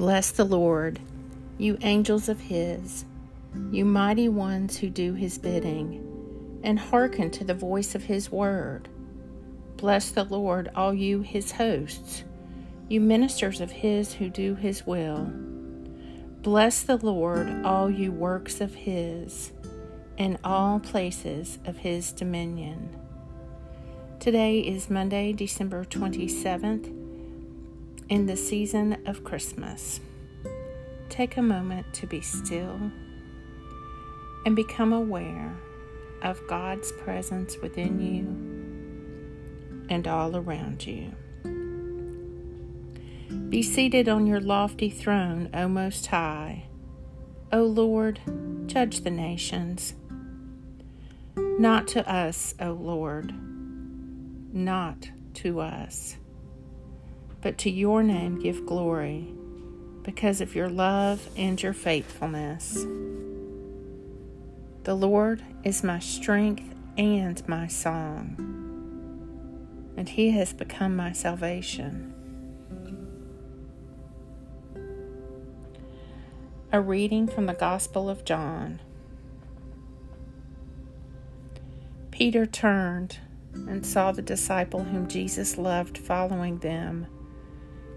Bless the Lord, you angels of his, you mighty ones who do his bidding, and hearken to the voice of his word. Bless the Lord, all you his hosts, you ministers of his who do his will. Bless the Lord, all you works of his, and all places of his dominion. Today is Monday, December 27th, in the season of Christmas. Take a moment to be still and become aware of God's presence within you and all around you. Be seated on your lofty throne, O Most High. O Lord, judge the nations. Not to us, O Lord, not to us, but to your name give glory because of your love and your faithfulness. The Lord is my strength and my song, and He has become my salvation. A reading from the Gospel of John. Peter turned and saw the disciple whom Jesus loved following them,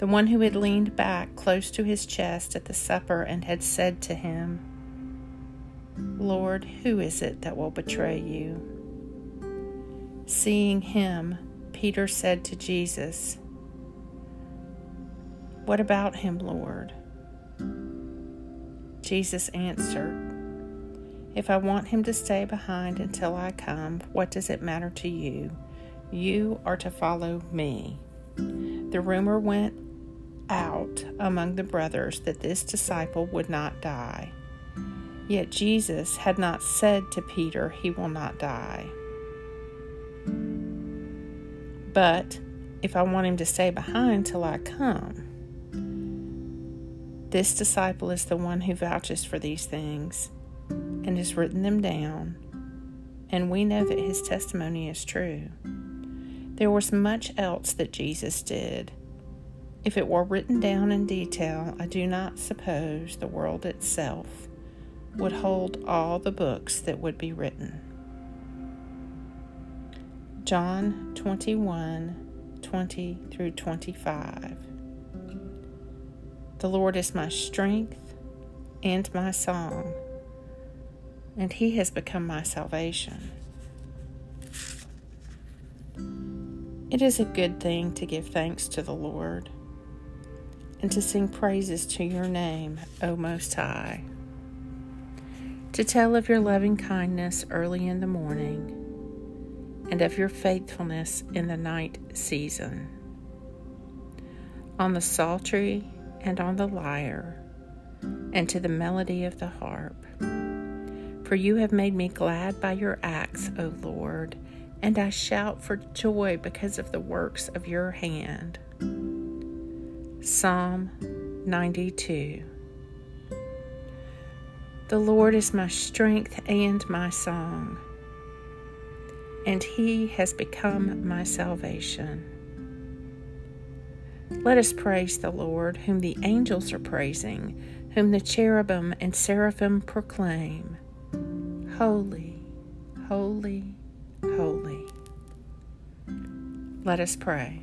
the one who had leaned back close to his chest at the supper and had said to him, Lord, who is it that will betray you? Seeing him, Peter said to Jesus, What about him, Lord? Jesus answered, If I want him to stay behind until I come, what does it matter to you? You are to follow me. The rumor went out among the brothers that this disciple would not die. Yet Jesus had not said to Peter, He will not die. But if I want him to stay behind till I come, this disciple is the one who vouches for these things and has written them down, and we know that his testimony is true. There was much else that Jesus did. If it were written down in detail, I do not suppose the world itself would hold all the books that would be written. John 21 20 through 25. The Lord is my strength and my song, and He has become my salvation. It is a good thing to give thanks to the Lord and to sing praises to your name, O Most High to tell of your loving kindness early in the morning and of your faithfulness in the night season. On the psaltery and on the lyre, and to the melody of the harp. For you have made me glad by your acts, O Lord, and I shout for joy because of the works of your hand. Psalm 92 the Lord is my strength and my song, and He has become my salvation. Let us praise the Lord, whom the angels are praising, whom the cherubim and seraphim proclaim Holy, holy, holy. Let us pray.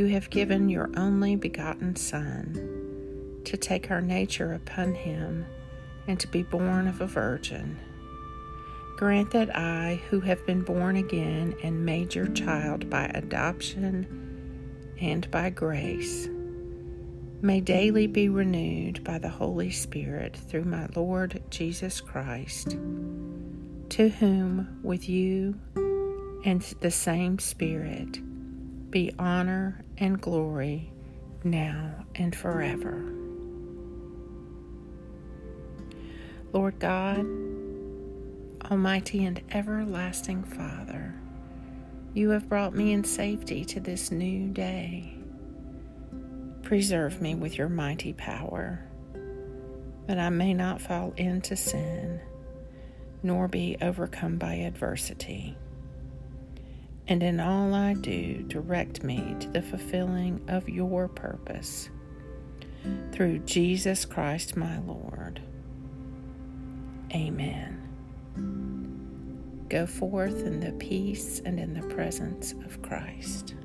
you have given your only begotten Son to take our nature upon him and to be born of a virgin. Grant that I, who have been born again and made your child by adoption and by grace, may daily be renewed by the Holy Spirit through my Lord Jesus Christ, to whom, with you and the same Spirit, be honor and glory now and forever. Lord God, Almighty and everlasting Father, you have brought me in safety to this new day. Preserve me with your mighty power, that I may not fall into sin, nor be overcome by adversity. And in all I do, direct me to the fulfilling of your purpose. Through Jesus Christ my Lord. Amen. Go forth in the peace and in the presence of Christ.